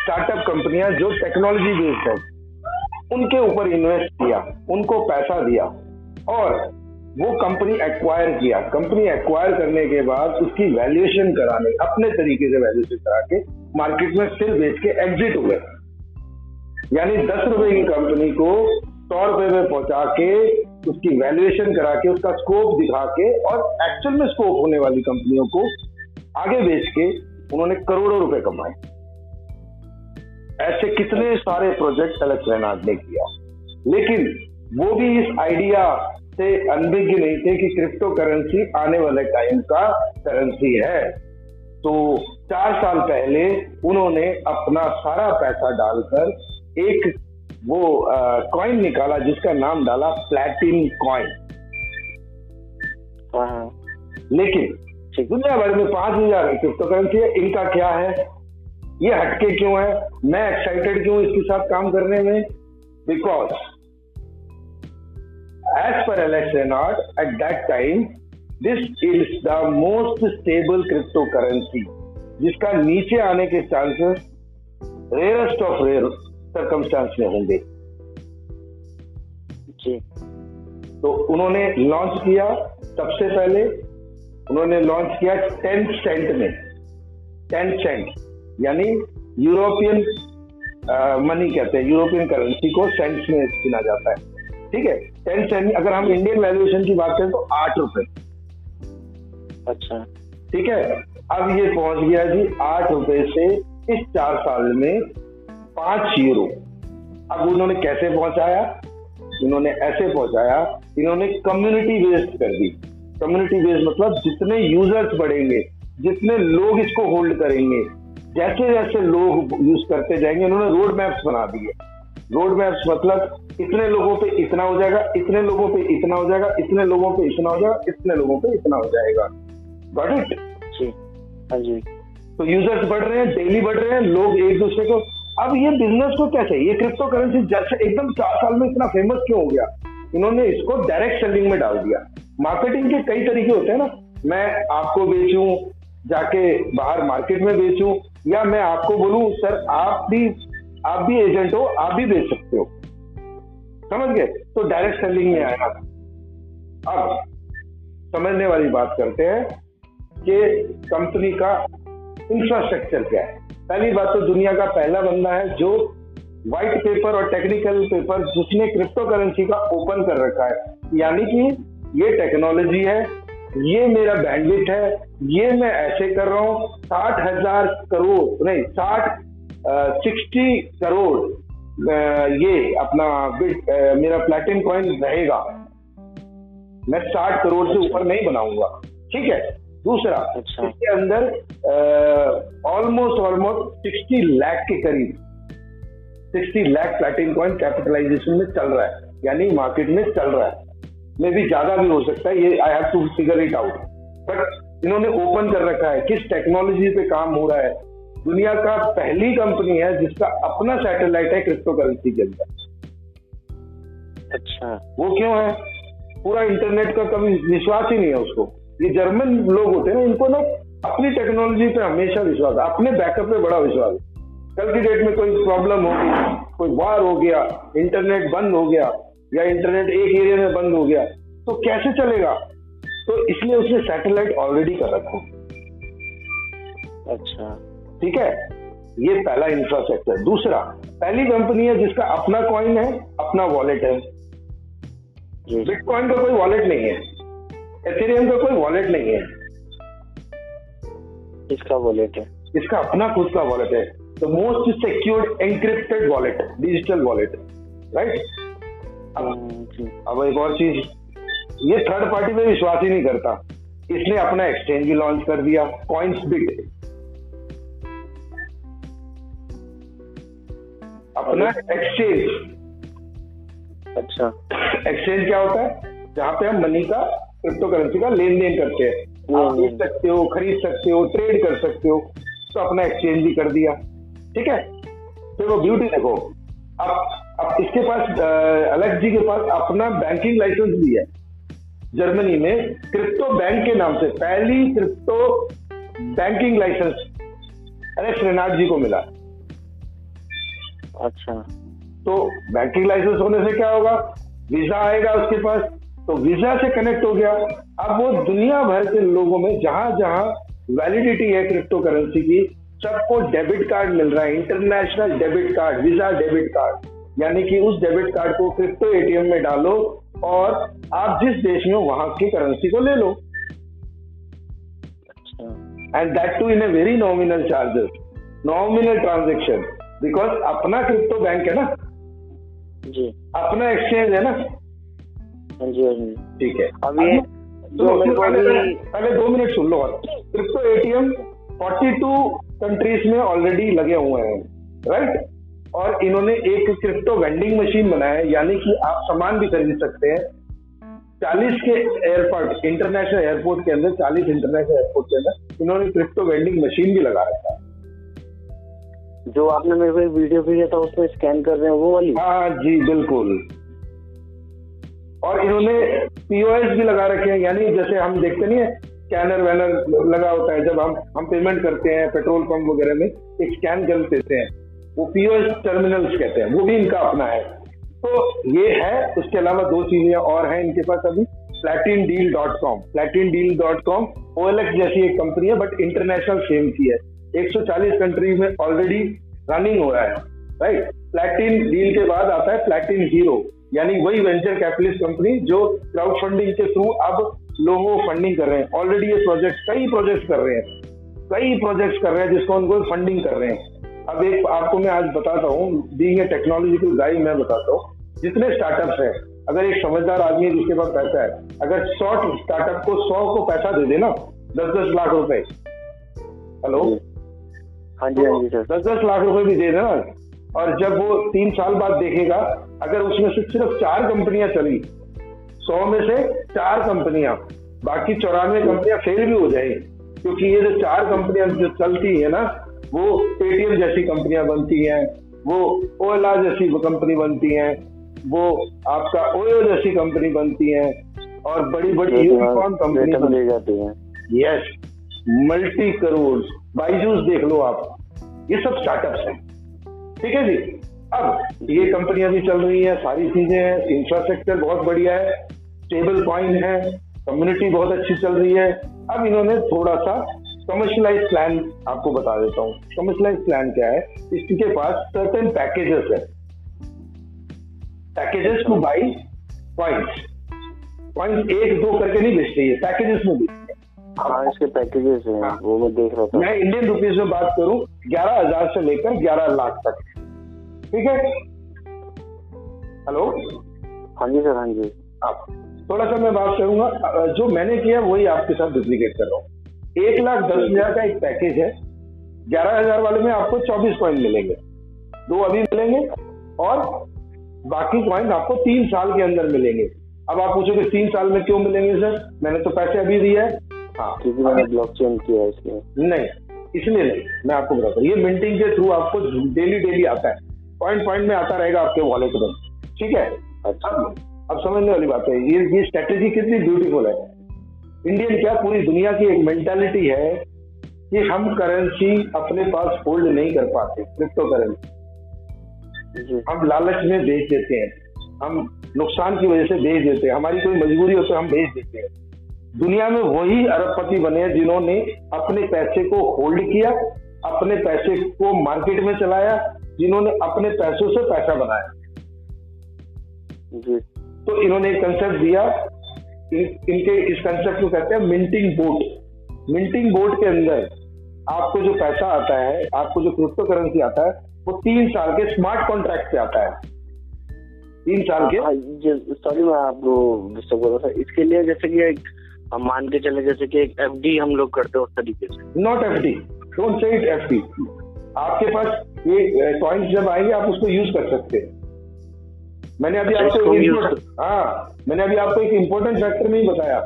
स्टार्टअप कंपनियाँ जो टेक्नोलॉजी बेस्ड है उनके ऊपर इन्वेस्ट किया, उनको पैसा दिया और वो कंपनी एक्वायर किया। कंपनी एक्वायर करने के बाद उसकी वैल्यूएशन कराने, अपने तरीके से वैल्यूएशन करा के मार्केट में फिर बेच के एग्जिट हुए यानी दस रुपए की कंपनी को सौ रुपए में पहुँचा के उसकी वैल्यूएशन करा के, उसका स्कोप दिखा के और एक्चुअल में स्कोप होने वाली कंपनियों को आगे बेच के उन्होंने करोड़ों रुपए कमाए। ऐसे कितने सारे प्रोजेक्ट अलग रेनाड ने किया। लेकिन वो भी इस आइडिया से अनभिज्ञ नहीं थे कि क्रिप्टो करेंसी आने वाले टाइम का करेंसी है। तो चार साल पहले उन्होंने अपना सारा पैसा डालकर एक वो कॉइन निकाला जिसका नाम डाला प्लेटिन कॉइन लेकिन दुनिया भर में पाँच हज़ार क्रिप्टो करेंसी है इनका क्या है? ये हटके क्यों है? मैं एक्साइटेड क्यों इसके साथ काम करने में? Because as per Alex at that time this is the most stable crypto currency जिसका नीचे आने के chances rarest of rare circumstance में होंगे। जी। तो उन्होंने लॉन्च किया सबसे पहले उन्होंने लॉन्च किया टेन सेंट में। टेन सेंट यानी यूरोपियन मनी कहते हैं यूरोपियन करेंसी को सेंट्स में गिना जाता है। ठीक है? टेन सेंट अगर हम इंडियन वैल्यूएशन की बात करें तो आठ रुपए। अच्छा। ठीक है? अब ये पहुँच गया जी आठ रुपए से इस चार साल में पाँच यूरो। अब उन्होंने कैसे पहुँचाया? इन्होंने ऐसे पहुँचाया इन्होंने कम्युनिटी बेस्ड कर दी। कम्युनिटी बेस्ड मतलब जितने यूज़र्स बढ़ेंगे जितने लोग इसको होल्ड करेंगे जैसे जैसे लोग यूज़ करते जाएँगे उन्होंने रोड मैप्स बना दिए। रोड मैप्स मतलब इतने लोगों पे इतना हो जाएगा इतने लोगों पे इतना हो जाएगा इतने लोगों पे इतना हो जाएगा इतने लोगों पे इतना हो जाएगा। गॉट इट जी। हाँ जी। तो यूज़र्स बढ़ रहे हैं डेली बढ़ रहे हैं लोग एक दूसरे को अब ये बिज़नेस को कैसे ये क्रिप्टो करेंसी जैसे एकदम चार साल में इतना फ़ेमस क्यों हो गया? इन्होंने इसको डायरेक्ट सेलिंग में डाल दिया। मार्केटिंग के कई तरीके होते हैं ना। मैं आपको बेचूं जाके बाहर मार्केट में बेचूं या मैं आपको बोलूँ, सर, आप भी आप भी एजेंट हो, आप भी बेच सकते हो। समझ गए? तो डायरेक्ट सेलिंग में आया। अब समझने वाली बात करते हैं कि कंपनी का इंफ्रास्ट्रक्चर क्या है। पहली बात तो दुनिया का पहला बंदा है जो व्हाइट पेपर और टेक्निकल पेपर जिसने क्रिप्टो करेंसी का ओपन कर रखा है। यानी कि ये टेक्नोलॉजी है ये मेरा बैंडविट है ये मैं ऐसे कर रहा हूँ साठ हज़ार करोड़ नहीं साठ सिक्सटी करोड़ ये अपना बिट मेरा प्लेटिन कॉइन रहेगा। मैं साठ करोड़ से ऊपर नहीं बनाऊँगा। ठीक है? दूसरा अच्छा। इसके अंदर ऑलमोस्ट ऑलमोस्ट सिक्सटी लाख के करीब sixty lakh Platin coin capitalization में चल रहा है यानी मार्केट में चल रहा है। मे भी ज़्यादा भी हो सकता है ये I have to figure it out but इन्होंने ओपन कर रखा है किस टेक्नोलॉजी पे काम हो रहा है? दुनिया का पहली कंपनी है जिसका अपना सैटेलाइट है क्रिप्टो करेंसी के अंदर। अच्छा। वो क्यों है? पूरा इंटरनेट का कभी विश्वास ही नहीं है उसको। ये जर्मन लोग होते हैं उनको ना अपनी टेक्नोलॉजी पे हमेशा विश्वास है अपने बैकअप पे बड़ा विश्वास है। कल की डेट में कोई प्रॉब्लम होगी कोई वार हो गया इंटरनेट बंद हो गया या इंटरनेट एक एरिया में बंद हो गया तो कैसे चलेगा? तो इसलिए उसने सैटेलाइट ऑलरेडी कर रखा अच्छा। ठीक है? ये पहला इंफ्रास्ट्रक्चर दूसरा पहली कंपनी है जिसका अपना कॉइन है अपना वॉलेट है। बिटकॉइन का कोई वॉलेट नहीं है। एथेरियम का कोई वॉलेट नहीं है। इसका वॉलेट है? इसका अपना खुद का वॉलेट है। The most secured encrypted wallet digital wallet right अब एक और चीज़ ये थर्ड पार्टी पे विश्वास ही नहीं करता। इसने अपना एक्सचेंज भी लॉन्च कर दिया कॉइन्स बिट अपना एक्सचेंज अच्छा। एक्सचेंज क्या होता है? जहाँ पे हम मनी का क्रिप्टो करेंसी का लेन देन करते हैं। आप बेच सकते हो खरीद सकते हो ट्रेड कर सकते हो तो अपना एक्सचेंज भी कर दिया। ठीक है? फिर वो ब्यूटी देखो। अब अब इसके पास अलग जी के पास अपना बैंकिंग लाइसेंस भी है। जर्मनी में क्रिप्टो बैंक के नाम से पहली क्रिप्टो बैंकिंग लाइसेंस अरे श्रीनाथ जी को मिला। अच्छा। तो बैंकिंग लाइसेंस होने से क्या होगा? वीज़ा आएगा उसके पास तो वीज़ा से कनेक्ट हो गया। अब वो दुनिया भर के लोगों में जहाँ जहाँ वैलिडिटी है क्रिप्टो करेंसी की सबको डेबिट कार्ड मिल रहा है international debit card visa debit card यानी कि उस डेबिट कार्ड को क्रिप्टो एटीएम में डालो और आप जिस देश में हो वहाँ की करेंसी को ले लो। And that too in a very nominal charges nominal transaction because अपना क्रिप्टो बैंक है ना? जी। अपना एक्सचेंज है ना? हाँ जी हाँ जी। ठीक है। अब ये तो जो पहले अभी पहले दो मिनट सुन लो क्रिप्टो एटीएम 42 कंट्रीज़ में ऑलरेडी लगे हुए हैं। राइट और इन्होंने एक क्रिप्टो वेंडिंग मशीन बनाया है यानी कि आप सामान भी खरीद सकते हैं। 40 के एयरपोर्ट इंटरनेशनल एयरपोर्ट के अंदर 40 इंटरनेशनल एयरपोर्ट के अंदर इन्होंने क्रिप्टो वेंडिंग मशीन भी लगा रखा है। जो आपने मेरे को एक वीडियो भेजा था उसमें स्कैन कर रहे हैं वो वाली? हाँ जी बिल्कुल। और इन्होंने पीओएस भी लगा रखे हैं यानी जैसे हम देखते नहीं है स्कैनर वैनर लगा होता है जब हम हम पेमेंट करते हैं पेट्रोल पंप वगैरह में एक स्कैन कर देते हैं। वो पीओएस टर्मिनल्स कहते हैं, वो भी इनका अपना है। तो ये है, उसके अलावा दो चीज़ें और हैं इनके पास अभी Platin deal dot com Platin deal dot com OLX जैसी एक कंपनी है बट इंटरनेशनल सेम की है। 140 कंट्रीज़ में ऑलरेडी रनिंग हो रहा है राइट प्लेटिन डील के बाद आता है प्लेटिन हीरो यानी वही वेंचर कैपिटलिस्ट कंपनी जो क्राउड फंडिंग के थ्रू अब लोगों को फंडिंग कर रहे हैं। ऑलरेडी ये प्रोजेक्ट कई प्रोजेक्ट कर रहे हैं। कई प्रोजेक्ट कर रहे हैं जिसको उनको फंडिंग कर रहे हैं। अब एक आपको मैं आज बताता हूँ बीइंग ए टेक्नोलॉजिकल गाई मैं बताता हूँ जितने स्टार्टअप हैं अगर एक समझदार आदमी है जिसके पास पैसा है अगर सौ स्टार्टअप को सौ को पैसा दे देना दस दस लाख रुपए। हेलो हाँ जी हाँ जी सर दस दस लाख रुपए भी दे देना। और जब वो तीन साल बाद देखेगा अगर उसमें से सिर्फ़ चार कंपनियाँ चली सौ में से चार कंपनियाँ बाकी चौरानवे कंपनियाँ फेल भी हो जाए क्योंकि ये जो चार कंपनियाँ जो चलती है ना वो पेटीएम जैसी कंपनियाँ बनती हैं वो ओला जैसी कंपनी बनती हैं वो आपका ओयो जैसी कंपनी बनती हैं और बड़ी बड़ी यूनिकॉर्न कंपनी ले जाते हैं। यस मल्टी करोड़ बाइजूस देख लो आप। ये सब स्टार्टअप्स हैं। ठीक है जी? अब ये कंपनियाँ भी चल रही हैं सारी चीज़ें हैं इंफ्रास्ट्रक्चर बहुत बढ़िया है स्टेबल कॉइन है कम्युनिटी बहुत अच्छी चल रही है। अब इन्होंने थोड़ा सा कमर्शलाइज प्लान आपको बता देता हूँ। कमर्शलाइज प्लान क्या है? इसके पास सर्टेन पैकेजेस है। Packages to buy point point एक दो करके नहीं बेचते ये पैकेजेस में बेचते हाँ। इसके पैकेजेस हैं हाँ। वो मैं देख रहा था। मैं इंडियन रुपीज़ में बात करूँ ग्यारह हज़ार से लेकर ग्यारह लाख तक। ठीक है? हेलो हाँ जी सर हाँ जी। आप थोड़ा सा मैं बात करूँगा। जो मैंने किया वही आपके साथ डुप्लीकेट कर रहा हूँ। एक लाख दस हज़ार का एक पैकेज है। ग्यारह हज़ार वाले में आपको चौबीस पॉइंट मिलेंगे। दो अभी मिलेंगे और बाकी कॉइन आपको तीन साल के अंदर मिलेंगे। अब आप पूछोगे तीन साल में क्यों मिलेंगे सर? मैंने तो पैसे अभी दिए हैं। हाँ। क्योंकि मैंने ब्लॉकचेन किया है नहीं इसलिए नहीं मैं आपको बताता हूँ। ये मिंटिंग के थ्रू आपको डेली डेली आता है। पॉइंट पॉइंट में आता रहेगा आपके वॉलेट में। ठीक है? अच्छा। अब अब समझने वाली बात है ये ये स्ट्रेटेजी कितनी ब्यूटीफुल है। इंडियन क्या पूरी दुनिया की एक मेंटेलिटी है कि हम करेंसी अपने पास होल्ड नहीं कर पाते क्रिप्टो करेंसी हम लालच में बेच देते हैं हम नुकसान की वजह से बेच देते हैं हमारी कोई मजबूरी हो तो हम बेच देते हैं। दुनिया में वही अरबपति बने हैं जिन्होंने अपने पैसे को होल्ड किया अपने पैसे को मार्केट में चलाया जिन्होंने अपने पैसों से पैसा बनाया। जी। तो इन्होंने एक कंसेप्ट दिया इनके इस कंसेप्ट को कहते हैं मिंटिंग बोट मिंटिंग बोट के अंदर आपको जो पैसा आता है आपको जो क्रिप्टो करेंसी आता है वो तीन साल के स्मार्ट कॉन्ट्रैक्ट पे आता है। तीन साल के? सॉरी मैं आपको डिस्टर्ब कर रहा था। इसके लिए जैसे कि एक हम मान के चले जैसे कि एक एफडी हम लोग करते हैं उस तरीके से। Not F D don't say it F D आपके पास ये कॉइन्स जब आएँगे आप उसको यूज़ कर सकते हैं। मैंने अभी आपको एक हाँ मैंने अभी आपको एक इम्पोर्टेंट फैक्टर नहीं बताया।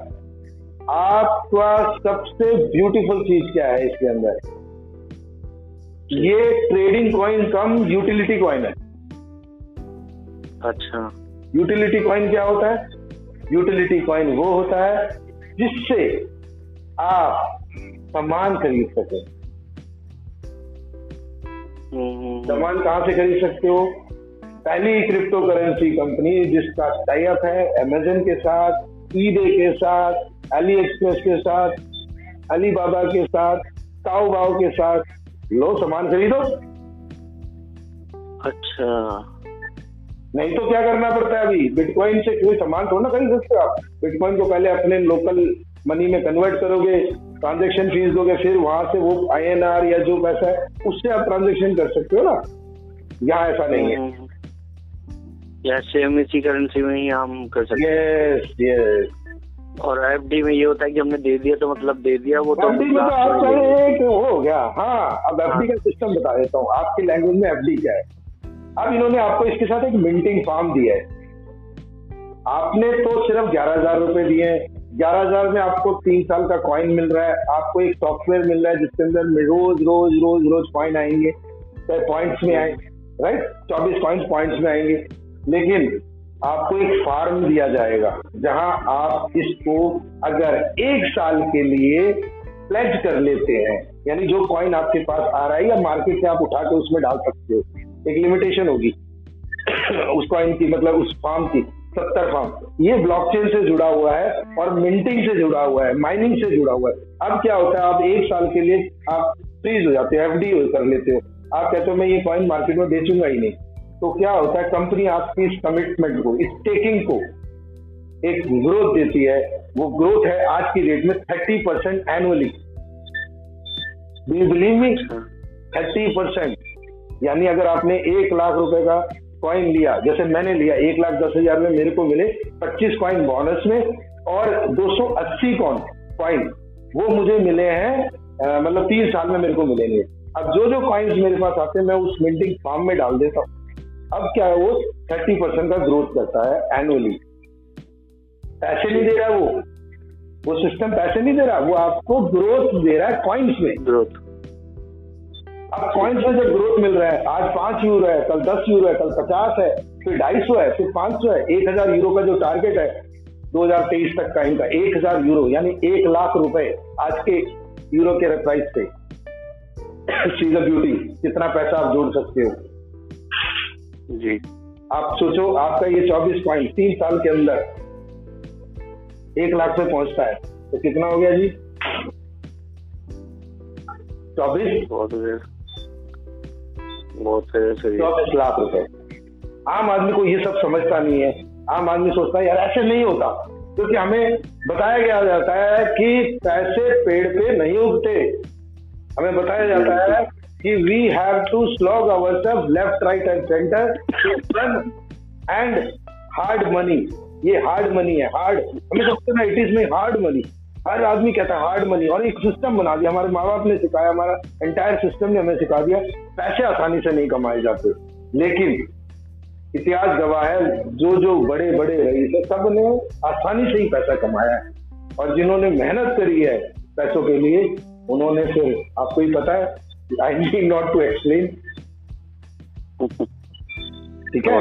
आपका सबसे ब्यूटीफुल चीज़ क्या है इसके अंदर? ये trading coin cum utility coin है। अच्छा। यूटिलिटी कॉइन क्या होता है? यूटिलिटी कॉइन वो होता है जिससे आप सामान खरीद सके। हम्म, हम्म, सामान कहाँ से खरीद सकते हो? पहली क्रिप्टो करेंसी कंपनी जिसका टाइप है अमेजन के साथ ईबे के साथ अली एक्सप्रेस के साथ अली बाबा के साथ ताओ बाओ के साथ। लो सामान खरीदो। अच्छा। नहीं तो क्या करना पड़ता है अभी? बिटकॉइन से कोई सामान थोड़ा ना खरीद सकते हो आप। बिटकॉइन को पहले अपने लोकल मनी में कन्वर्ट करोगे ट्रांजेक्शन फ़ीस दोगे फिर वहाँ से वो आईएनआर या जो पैसा है उससे आप ट्रांजेक्शन कर सकते हो ना। यहाँ ऐसा नहीं है। हम्म, या सेम इसी करेंसी में ही हम कर सकते हैं। और एफडी में ये होता है कि हमने दे दिया तो मतलब दे दिया वो तो में तो एक हो गया। हाँ अब एफडी का सिस्टम बता देता हूँ। आपकी लैंग्वेज में एफडी क्या है? अब इन्होंने आपको इसके साथ एक मिंटिंग फॉर्म दिया है। आपने तो सिर्फ़ ग्यारह हज़ार रुपए दिए हैं। ग्यारह हज़ार में आपको तीन साल का कॉइन मिल रहा है। आपको एक सॉफ्टवेयर मिल रहा है जिसके अंदर रोज रोज रोज रोज कॉइन आएँगे। चाहे पॉइंट्स में आए राइट चौबीस कॉइन्स पॉइंट्स में आएँगे। लेकिन आपको एक फार्म दिया जाएगा, जहाँ आप इसको अगर एक साल के लिए प्लेज कर लेते हैं, यानी जो कॉइन आपके पास आ रहा है या मार्केट से आप उठा के उसमें डाल सकते हो, एक लिमिटेशन होगी। उस कॉइन की मतलब उस फार्म की, सत्तर फार्म ये ब्लॉकचेन से जुड़ा हुआ है और मिंटिंग से जुड़ा हुआ है माइनिंग से जुड़ा हुआ है। अब क्या होता है, आप एक साल के लिए आप फ्रीज हो जाते हो एफडी कर लेते हो। आप कहते हो, मैं ये कॉइन मार्केट में बेचूँगा ही नहीं। तो क्या होता है कंपनी आपकी इस कमिटमेंट को, इस टेकिंग को एक ग्रोथ देती है। वो ग्रोथ है आज की डेट में thirty percent annually do believe me thirty percent यानी अगर आपने एक लाख रुपए का कॉइन लिया, जैसे मैंने लिया, एक लाख दस हज़ार में मेरे को मिले पच्चीस कॉइन बोनस में, और 280 कॉइन कॉइन वो मुझे मिले हैं मतलब तीन साल में मेरे को मिलेंगे। अब जो जो कॉइन्स मेरे पास आते हैं, मैं उस मिंटिंग फार्म में डाल देता हूँ। अब क्या है वो थर्टी परसेंट का ग्रोथ करता है एनुअली पैसे नहीं दे रहा है वो। वो सिस्टम पैसे नहीं दे रहा वो आपको ग्रोथ दे रहा है कॉइन्स में। ग्रोथ अब कॉइन्स में जब ग्रोथ मिल रहा है आज पाँच यूरो है कल दस यूरो है कल पचास है फिर ढाई सौ है फिर पाँच सौ है एक हज़ार यूरो का जो टारगेट है 2023 तक का इनका एक हज़ार यूरो यानी एक लाख रुपए आज के यूरो के प्राइस पे। सी द ब्यूटी कितना पैसा आप जोड़ सकते हो। जी। आप सोचो आपका ये 24 पॉइंट तीन साल के अंदर एक लाख पे पहुँचता है। तो कितना हो गया जी? चौबीस? चौबीस लाख रुपए। आम आदमी को ये सब समझता नहीं है। आम आदमी सोचता है यार ऐसे नहीं होता। क्योंकि तो हमें बताया गया जाता है कि पैसे पेड़ पे नहीं उगते। हमें बताया जाता है कि we have to slog our self left right and centre and hard money ये हार्ड मनी है हार्ड हमें सोचते ना इट इज़ में हार्ड मनी हर आदमी कहता है हार्ड मनी और एक सिस्टम बना दिया, हमारे माँ बाप ने सिखाया, हमारा एंटायर सिस्टम ने हमें सिखा दिया, पैसे आसानी से नहीं कमाए जाते। लेकिन इतिहास गवाह है जो जो बड़े बड़े रईस है सबने आसानी से ही पैसा कमाया है। और जिन्होंने मेहनत करी है पैसों के लिए, उन्होंने फिर, आपको ही पता है I need not to explain ठीक है?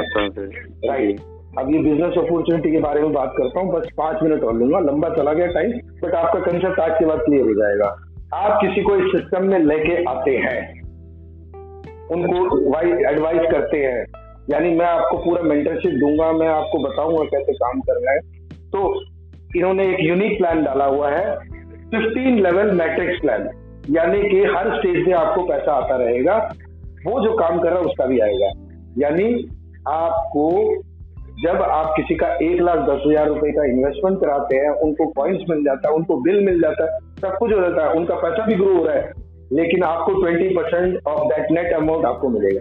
राइट अब ये बिज़नेस अपॉर्चुनिटी के बारे में बात करता हूँ बस पाँच मिनट और लूँगा। लंबा चला गया टाइम बट आपका कंसेप्ट आज के बाद क्लियर हो जाएगा। आप किसी को इस सिस्टम में लेके आते हैं उनको एडवाइस करते हैं यानी मैं आपको पूरा मेंटरशिप दूँगा मैं आपको बताऊँगा कैसे काम करना है। तो इन्होंने एक यूनिक प्लान डाला हुआ है 15 लेवल मैट्रिक्स प्लान यानी कि हर स्टेज पे आपको पैसा आता रहेगा। वो जो काम कर रहा है उसका भी आएगा। यानी आपको जब आप किसी का एक लाख दस हज़ार रुपए का इन्वेस्टमेंट कराते हैं उनको पॉइंट्स मिल जाता है उनको बिल मिल जाता है सब कुछ हो जाता है उनका पैसा भी ग्रो हो रहा है। लेकिन आपको twenty percent of that net amount आपको मिलेगा।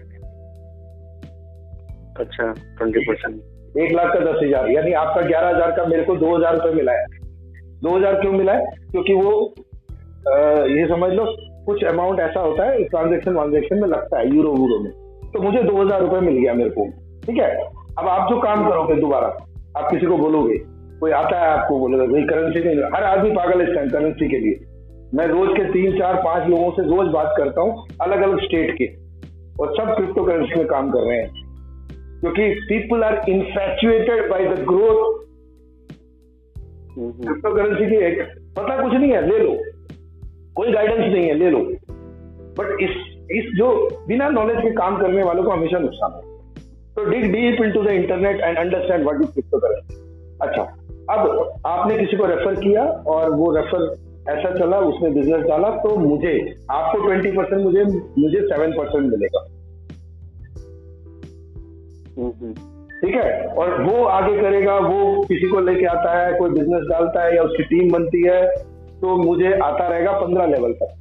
अच्छा ट्वेंटी परसेंट एक लाख का दस हज़ार यानी आपका ग्यारह हज़ार का मेरे को दो हज़ार रुपये मिला है। दो हज़ार क्यों मिला है? क्योंकि वो ये समझ लो कुछ अमाउंट ऐसा होता है ट्रांजेक्शन वांजेक्शन में लगता है यूरो वूरो में। तो मुझे दो हज़ार रुपये मिल गया मेरे को। ठीक है? अब आप जो काम करोगे दोबारा आप किसी को बोलोगे कोई आता है आपको बोलेगा भाई करेंसी नहीं हर आदमी पागल है इस करेंसी के लिए। मैं रोज के तीन चार पाँच लोगों से रोज बात करता हूँ अलग अलग स्टेट के। और सब क्रिप्टो करेंसी में काम कर रहे हैं। क्योंकि people are infatuated by the growth crypto currency की एक पता कुछ नहीं है ले लो। कोई गाइडेंस नहीं है ले लो। बट इस इस जो बिना नॉलेज के काम करने वालों को हमेशा नुकसान है। तो dig deep into the internet and understand what is crypto currency अच्छा अब आपने किसी को रेफर किया और वो रेफर ऐसा चला उसने बिज़नेस डाला तो मुझे आपको ट्वेंटी परसेंट मुझे मुझे सेवन परसेंट मिलेगा। ठीक है? और वो आगे करेगा वो किसी को लेके आता है कोई बिज़नेस डालता है या उसकी टीम बनती है तो मुझे आता रहेगा पंद्रह लेवल तक।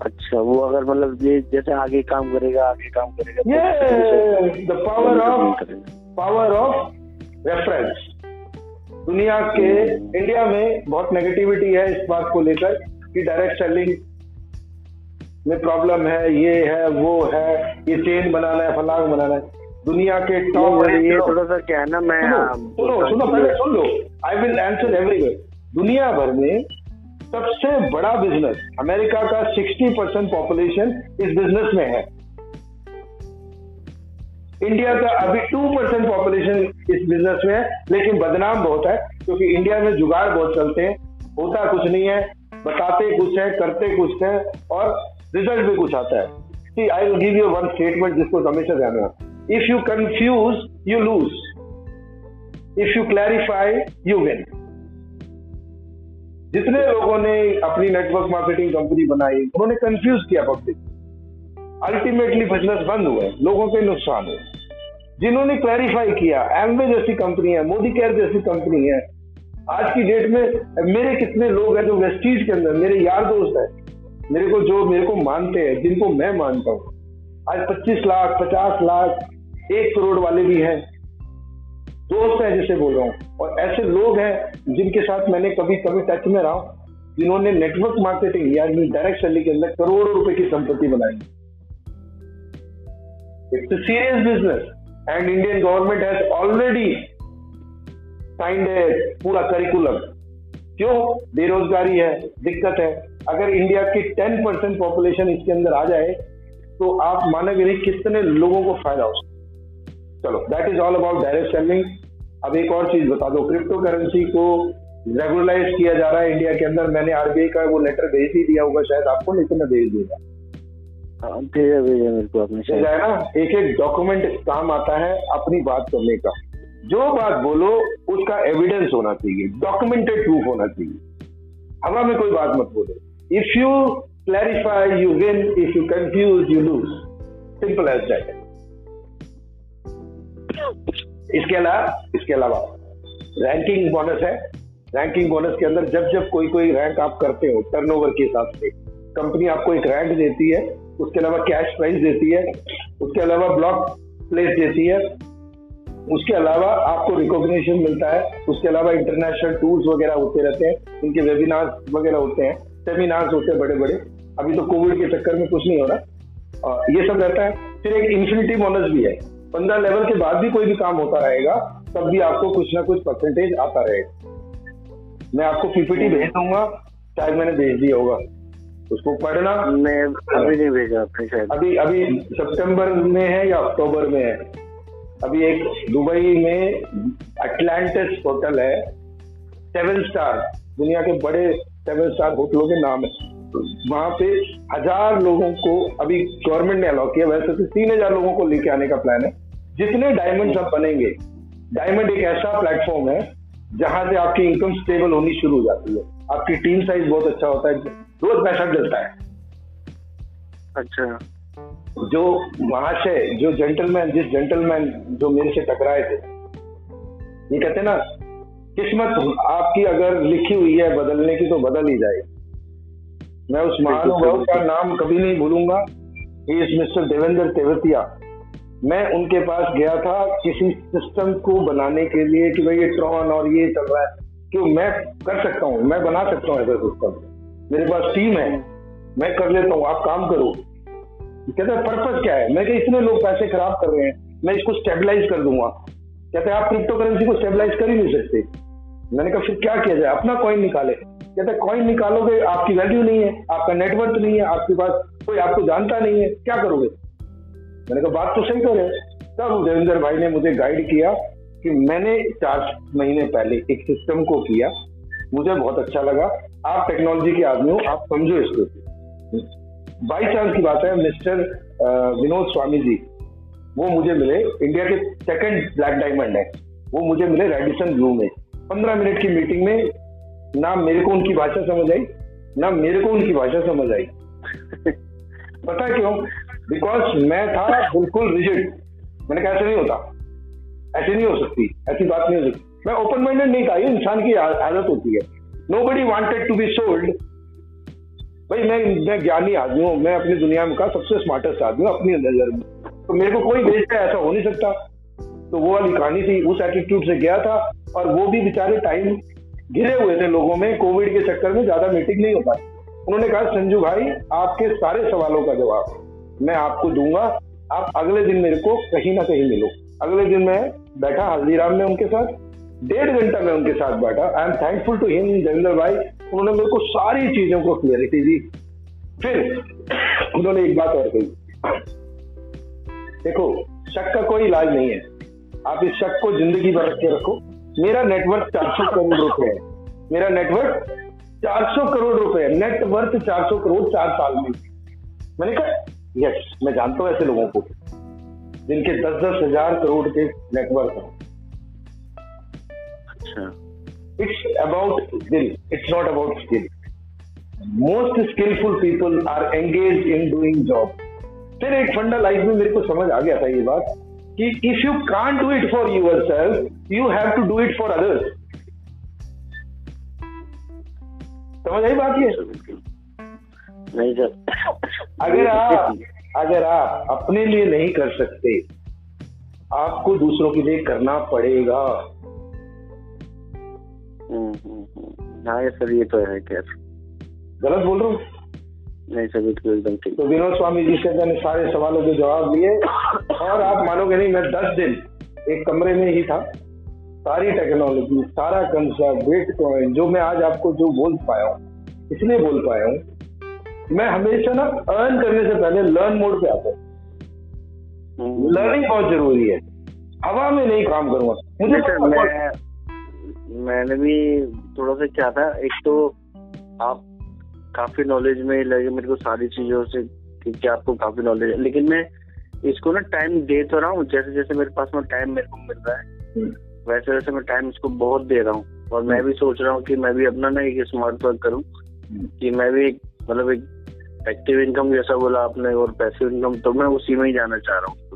अच्छा वो अगर मतलब ये जैसे आगे काम करेगा आगे काम करेगा ये the power of power of reference दुनिया के इंडिया में बहुत नेगेटिविटी है इस बात को लेकर कि डायरेक्ट सेलिंग में प्रॉब्लम है ये है वो है ये चेन बनाना है फलांग बनाना है। दुनिया के टॉप ये थोड़ा सा क्या है ना मैं सुनो सुनो पहले सुन लो। आई विल आंसर एवरीवेयर दुनिया भर में सबसे बड़ा बिज़नेस अमेरिका का 60 परसेंट पॉपुलेशन इस बिज़नेस में है। इंडिया का अभी टू परसेंट पॉपुलेशन इस बिज़नेस में है, लेकिन बदनाम बहुत है, क्योंकि इंडिया में जुगाड़ बहुत चलते हैं, होता कुछ नहीं है, बताते कुछ है, करते कुछ है, और रिज़ल्ट भी कुछ आता है। I will give you one statement जिसको हमेशा ध्यान रखना। If you confuse you lose if you clarify you win जितने लोगों ने अपनी नेटवर्क मार्केटिंग कंपनी बनाई, उन्होंने कंफ्यूज किया पब्लिक अल्टीमेटली बिज़नेस बंद हुए, लोगों के नुकसान हुए। जिन्होंने क्लैरिफाई किया एमवे जैसी कंपनी है मोदी केयर जैसी कंपनी है, आज की डेट में, मेरे कितने लोग हैं जो वेस्टीज के अंदर, मेरे यार दोस्त है, मेरे को जो, मेरे को मानते हैं, जिनको मैं मानता हूँ। आज 25 लाख 50 लाख, एक करोड़ वाले भी हैं। दोस्त है जिसे बोल रहा हूँ। और ऐसे लोग हैं जिनके साथ मैंने कभी कभी टच में रहा हूँ, जिन्होंने नेटवर्क मार्केटिंग यानी डायरेक्ट सेलिंग के अंदर करोड़ों रुपए की संपत्ति बनाई। It's serious business and Indian government has already signed a पूरा करिकुलम क्यों? बेरोजगारी है, दिक्कत है। अगर इंडिया की 10 परसेंट पॉपुलेशन इसके अंदर आ जाए तो आप मानोगे नहीं कितने लोगों को फ़ायदा हो सकता चलो that is all about direct selling अब एक और चीज़ बता दो क्रिप्टो करेंसी को रेगुलराइज किया जा रहा है इंडिया के अंदर। मैंने आरबीआई का वो लेटर भेज ही दिया होगा शायद आपको नहीं तो मैं भेज दूँगा। हाँ, भेजा भेजा मेरे को अपने है ना एक एक डॉक्यूमेंट काम आता है अपनी बात करने का। जो बात बोलो उसका एविडेंस होना चाहिए डॉक्यूमेंटेड प्रूफ होना चाहिए। हवा में कोई बात मत बोलो। If you clarify you win if you confuse you lose simple as that इसके अलावा इसके अलावा रैंकिंग बोनस है। रैंकिंग बोनस के अंदर जब जब कोई कोई रैंक आप करते हो टर्नओवर के हिसाब से कंपनी आपको एक रैंक देती है, उसके अलावा कैश प्राइस देती है, उसके अलावा ब्लॉक प्लेस देती है, उसके अलावा आपको रिकॉग्निशन मिलता है, उसके अलावा इंटरनेशनल टूर्स वगैरह होते रहते हैं, उनके वेबिनार्स वगैरह होते हैं सेमिनार्स होते हैं बड़े बड़े अभी तो कोविड के चक्कर में कुछ नहीं हो रहा। ये सब रहता है। फिर एक इन्फिनिटी बोनस भी है। पंद्रह लेवल के बाद भी कोई भी काम होता रहेगा तब भी आपको कुछ ना कुछ परसेंटेज आता रहेगा। मैं आपको पीपीटी भेज दूँगा शायद मैंने भेज दिया होगा। उसको पढ़ना? मैं अभी नहीं भेजा आपने शायद। अभी अभी सितंबर में है या अक्टूबर में है? अभी एक दुबई में अटलांटिस होटल है। सेवन स्टार दुनिया के बड़े सेवन स्टार होटलों के नाम है। वहाँ पे हज़ार लोगों को अभी गवर्नमेंट ने अलाउ किया। वैसे तो तीन हज़ार लोगों को लेके आने का प्लान है। जितने डायमंड सब बनेंगे डायमंड एक ऐसा प्लेटफॉर्म है जहाँ से आपकी इनकम स्टेबल होनी शुरू हो जाती है। आपकी टीम साइज़ बहुत अच्छा होता है रोज पैसा मिलता है। अच्छा। जो वहाँ से जो जेंटलमैन जिस जेंटलमैन जो मेरे से टकराए थे ये कहते ना किस्मत आपकी अगर लिखी हुई है बदलने की तो बदल ही जाए मैं उस महानुभाव का नाम कभी नहीं भूलूँगा इज़ मिस्टर देवेंद्र तेवतिया मैं उनके पास गया था किसी सिस्टम को बनाने के लिए कि भाई ये ट्रॉन और ये चल रहा है। क्यों मैं कर सकता हूँ, मैं बना सकता हूँ ऐसा सिस्टम मेरे पास टीम है, मैं कर लेता हूँ, आप काम करो। कहते हैं पर्पज क्या है? मैं इतने लोग पैसे खराब कर रहे हैं, मैं इसको स्टेबलाइज कर दूँगा। कहते हैं, आप क्रिप्टो करेंसी को स्टेबलाइज कर ही नहीं सकते। मैंने कहा, फिर क्या किया जाए? अपना कॉइन निकाले। कहते कॉइन निकालोगे, आपकी वैल्यू नहीं है, आपका नेटवर्क नहीं है, आपके पास कोई, आपको जानता नहीं है, क्या करोगे? मैंने कहा, बात तो सही करे तब देवेंद्र भाई ने मुझे गाइड किया कि मैंने चार महीने पहले एक सिस्टम को किया। मुझे बहुत अच्छा लगा। आप टेक्नोलॉजी के आदमी हो, आप समझो इसको। बाई चांस की बात है, मिस्टर विनोद स्वामी जी वो मुझे मिले। इंडिया के सेकंड ब्लैक डायमंड है। वो मुझे मिले रेडिसन ब्लू में। पंद्रह मिनट की मीटिंग में ना मेरे को उनकी भाषा समझ आई, ना मेरे को उनकी भाषा समझ आई। पता क्यों? बिकॉज़ मैं था बिल्कुल रिजिड मैंने कहा, ऐसे नहीं होता. ऐसे नहीं हो सकती, ऐसी बात नहीं हो सकती. मैं ओपन माइंडेड नहीं था, ये इंसान की आदत होती है. Nobody wanted to be sold भाई, मैं मैं ज्ञानी आदमी हूँ, मैं अपनी दुनिया में का सबसे स्मार्टेस्ट आदमी हूँ, अपनी नज़र में. तो मेरे को कोई है ऐसा हो नहीं सकता. तो वो वाली कहानी थी, उस एटीट्यूड से गया था, और वो भी बेचारे टाइम घिरे हुए थे लोगों में कोविड के चक्कर में ज़्यादा मीटिंग नहीं हो पाई. उन्होंने कहा, संजू भाई, आपके सारे सवालों का जवाब मैं आपको दूँगा, आप अगले दिन मेरे को कहीं ना कहीं मिलो। अगले दिन मैं बैठा हल्दीराम में उनके साथ, डेढ़ घंटा मैं उनके साथ बैठा। I am thankful to him Devendra भाई। उन्होंने मेरे को सारी चीज़ों को क्लियरिटी दी। फिर उन्होंने एक बात और कही। देखो, शक का कोई इलाज नहीं है। आप इस शक को ज़िंदगी भर के रखो। मेरा नेटवर्क 400 करोड़ रुपए है। मेरा नेटवर्क 400 करोड़ रुपए है। नेटवर्क 400 करोड़ चार साल में। मैंने कहा यस मैं जानता हूँ ऐसे लोगों को जिनके दस दस हज़ार करोड़ के नेटवर्क है। अच्छा। It's about skill it's not about skill most skillful people are engage in doing job फिर एक फंडा लाइफ में मेरे को समझ आ गया था ये बात कि if you can do it for your self you have to do it for others समझ आई बात ये? नहीं सर। अगर आप अगर आप अपने लिए नहीं कर सकते आपको दूसरों के लिए करना पड़ेगा। हम्म, हम्म, हम्म। हाँ सर ये तो है क्या गलत बोल रहा हूँ? नहीं सर बिल्कुल एकदम ठीक। तो विनोद स्वामी जी से मैंने सारे सवालों के जवाब लिए और आप मानोगे नहीं मैं दस दिन एक कमरे में ही था। सारी टेक्नोलॉजी सारा कंसेप्ट बिटकॉइन जो मैं आज आपको जो बोल पाया हूँ इसलिए बोल पाया हूँ? मैं हमेशा ना अर्न करने से पहले लर्न मोड पे आता हूँ लर्निंग। बहुत ज़रूरी है हवा में नहीं काम करूँगा मुझे सर मैं मैंने भी थोड़ा सा क्या था एक तो आप काफ़ी नॉलेज में लगे मेरे को सारी चीज़ों से कि आपको काफ़ी नॉलेज है लेकिन मैं इसको ना टाइम दे तो रहा हूँ जैसे जैसे मेरे पास में टाइम मेरे को मिल रहा है। वैसे वैसे मैं टाइम इसको बहुत दे रहा हूँ और मैं भी सोच रहा हूँ कि मैं भी अपना ना एक स्मार्ट वर्क करूँ। कि मैं भी मतलब एक एक्टिव इनकम जैसा बोला आपने और पैसिव इनकम तो मैं उसी में ही जाना चाह रहा हूँ।